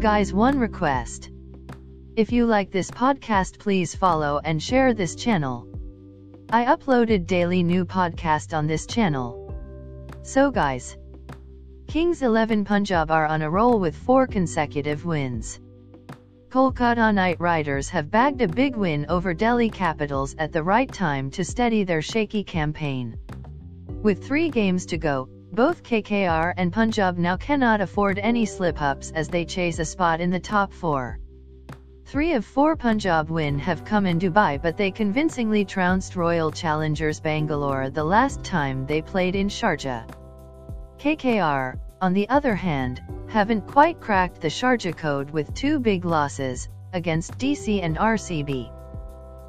Guys, one request. If you like this podcast, please follow and share this channel. I uploaded daily new podcast on this channel. So guys, Kings 11 Punjab are on a roll with four consecutive wins. Kolkata Knight Riders have bagged a big win over Delhi Capitals at the right time to steady their shaky campaign. With three games to go, both KKR and Punjab now cannot afford any slip-ups as they chase a spot in the top four. Three of four Punjab win have come in Dubai but they convincingly trounced Royal Challengers Bangalore the last time they played in Sharjah. KKR, on the other hand, haven't quite cracked the Sharjah code with two big losses, against DC and RCB.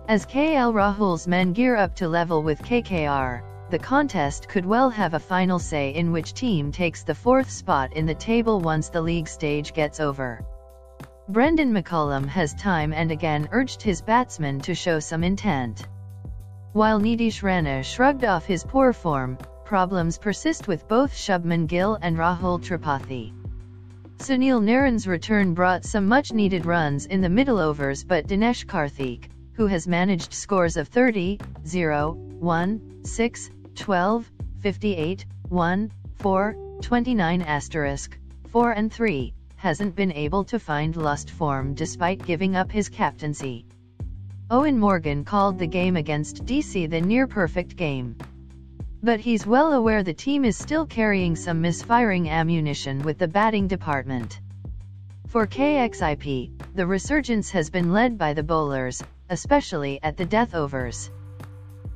As KL Rahul's men gear up to level with KKR, the contest could well have a final say in which team takes the fourth spot in the table once the league stage gets over. Brendon McCullum has time and again urged his batsmen to show some intent. While Nitish Rana shrugged off his poor form, problems persist with both Shubman Gill and Rahul Tripathi. Sunil Narine's return brought some much-needed runs in the middle overs but Dinesh Karthik, who has managed scores of 30, 0, 1, 6, 12, 58, 1, 4, 29 asterisk, 4 and 3, hasn't been able to find lust form despite giving up his captaincy. Eoin Morgan called the game against DC the near-perfect game. But he's well aware the team is still carrying some misfiring ammunition with the batting department. For KXIP, the resurgence has been led by the bowlers, especially at the death overs.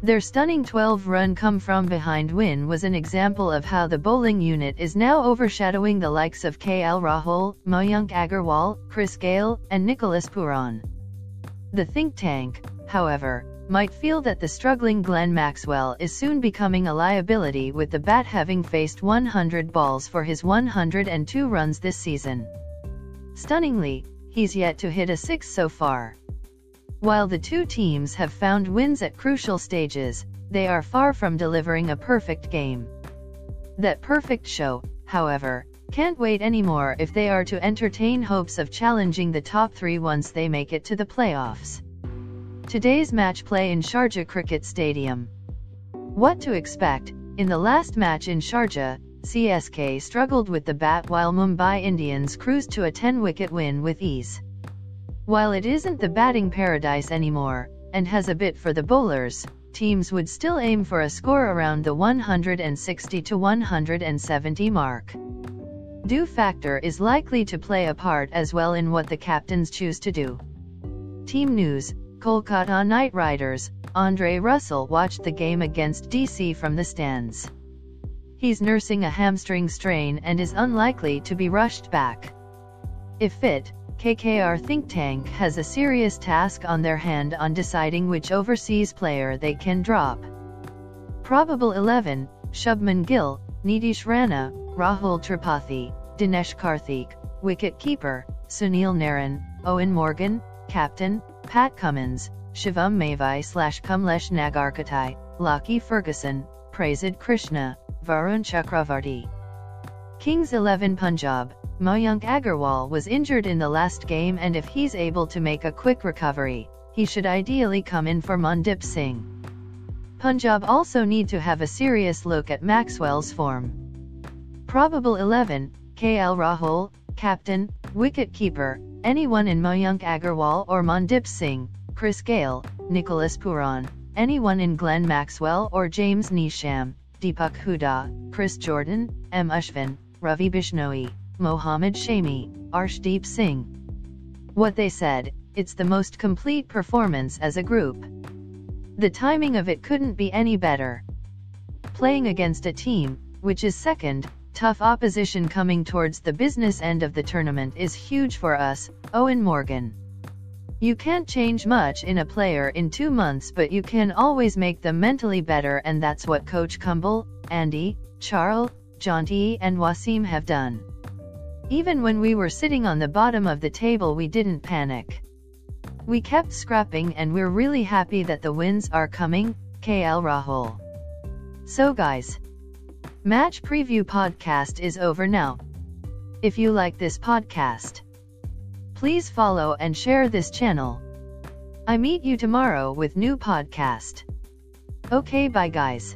Their stunning 12-run come-from-behind win was an example of how the bowling unit is now overshadowing the likes of KL Rahul, Mayank Agarwal, Chris Gayle, and Nicholas Pooran. The think tank, however, might feel that the struggling Glenn Maxwell is soon becoming a liability with the bat having faced 100 balls for his 102 runs this season. Stunningly, he's yet to hit a six so far. While the two teams have found wins at crucial stages, they are far from delivering a perfect game. That perfect show, however, can't wait anymore if they are to entertain hopes of challenging the top three once they make it to the playoffs. Today's match play in Sharjah Cricket Stadium. What to expect? In the last match in Sharjah, CSK struggled with the bat while Mumbai Indians cruised to a 10-wicket win with ease. While it isn't the batting paradise anymore, and has a bit for the bowlers, teams would still aim for a score around the 160 to 170 mark. Dew factor is likely to play a part as well in what the captains choose to do. Team News, Kolkata Knight Riders, Andre Russell watched the game against DC from the stands. He's nursing a hamstring strain and is unlikely to be rushed back. If fit, KKR think tank has a serious task on their hand on deciding which overseas player they can drop. Probable 11, Shubman Gill, Nitish Rana, Rahul Tripathi, Dinesh Karthik, wicket keeper, Sunil Narine, Eoin Morgan, captain, Pat Cummins, Shivam Mavi slash Kamlesh Nagarkoti, Lockie Ferguson, Prasidh Krishna, Varun Chakravarthy. Kings 11 Punjab, Mayank Agarwal was injured in the last game and if he's able to make a quick recovery, he should ideally come in for Mandeep Singh. Punjab also need to have a serious look at Maxwell's form. Probable 11, KL Rahul, captain, wicket-keeper, anyone in Mayank Agarwal or Mandeep Singh, Chris Gayle, Nicholas Pooran, anyone in Glenn Maxwell or James Neesham, Deepak Hooda, Chris Jordan, M. Ashwin, Ravi Bishnoi. Mohammad Shami, Arshdeep Singh. What they said, it's the most complete performance as a group. The timing of it couldn't be any better. Playing against a team, which is second, tough opposition coming towards the business end of the tournament is huge for us, Eoin Morgan. You can't change much in a player in two months but you can always make them mentally better and that's what Coach Kumble, Andy, Charles, Jonty and Wasim have done. Even when we were sitting on the bottom of the table we didn't panic. We kept scrapping and we're really happy that the wins are coming, KL Rahul. So guys, match preview podcast is over now. If you like this podcast, Please follow and share this channel. I meet you tomorrow with new podcast. Okay bye guys.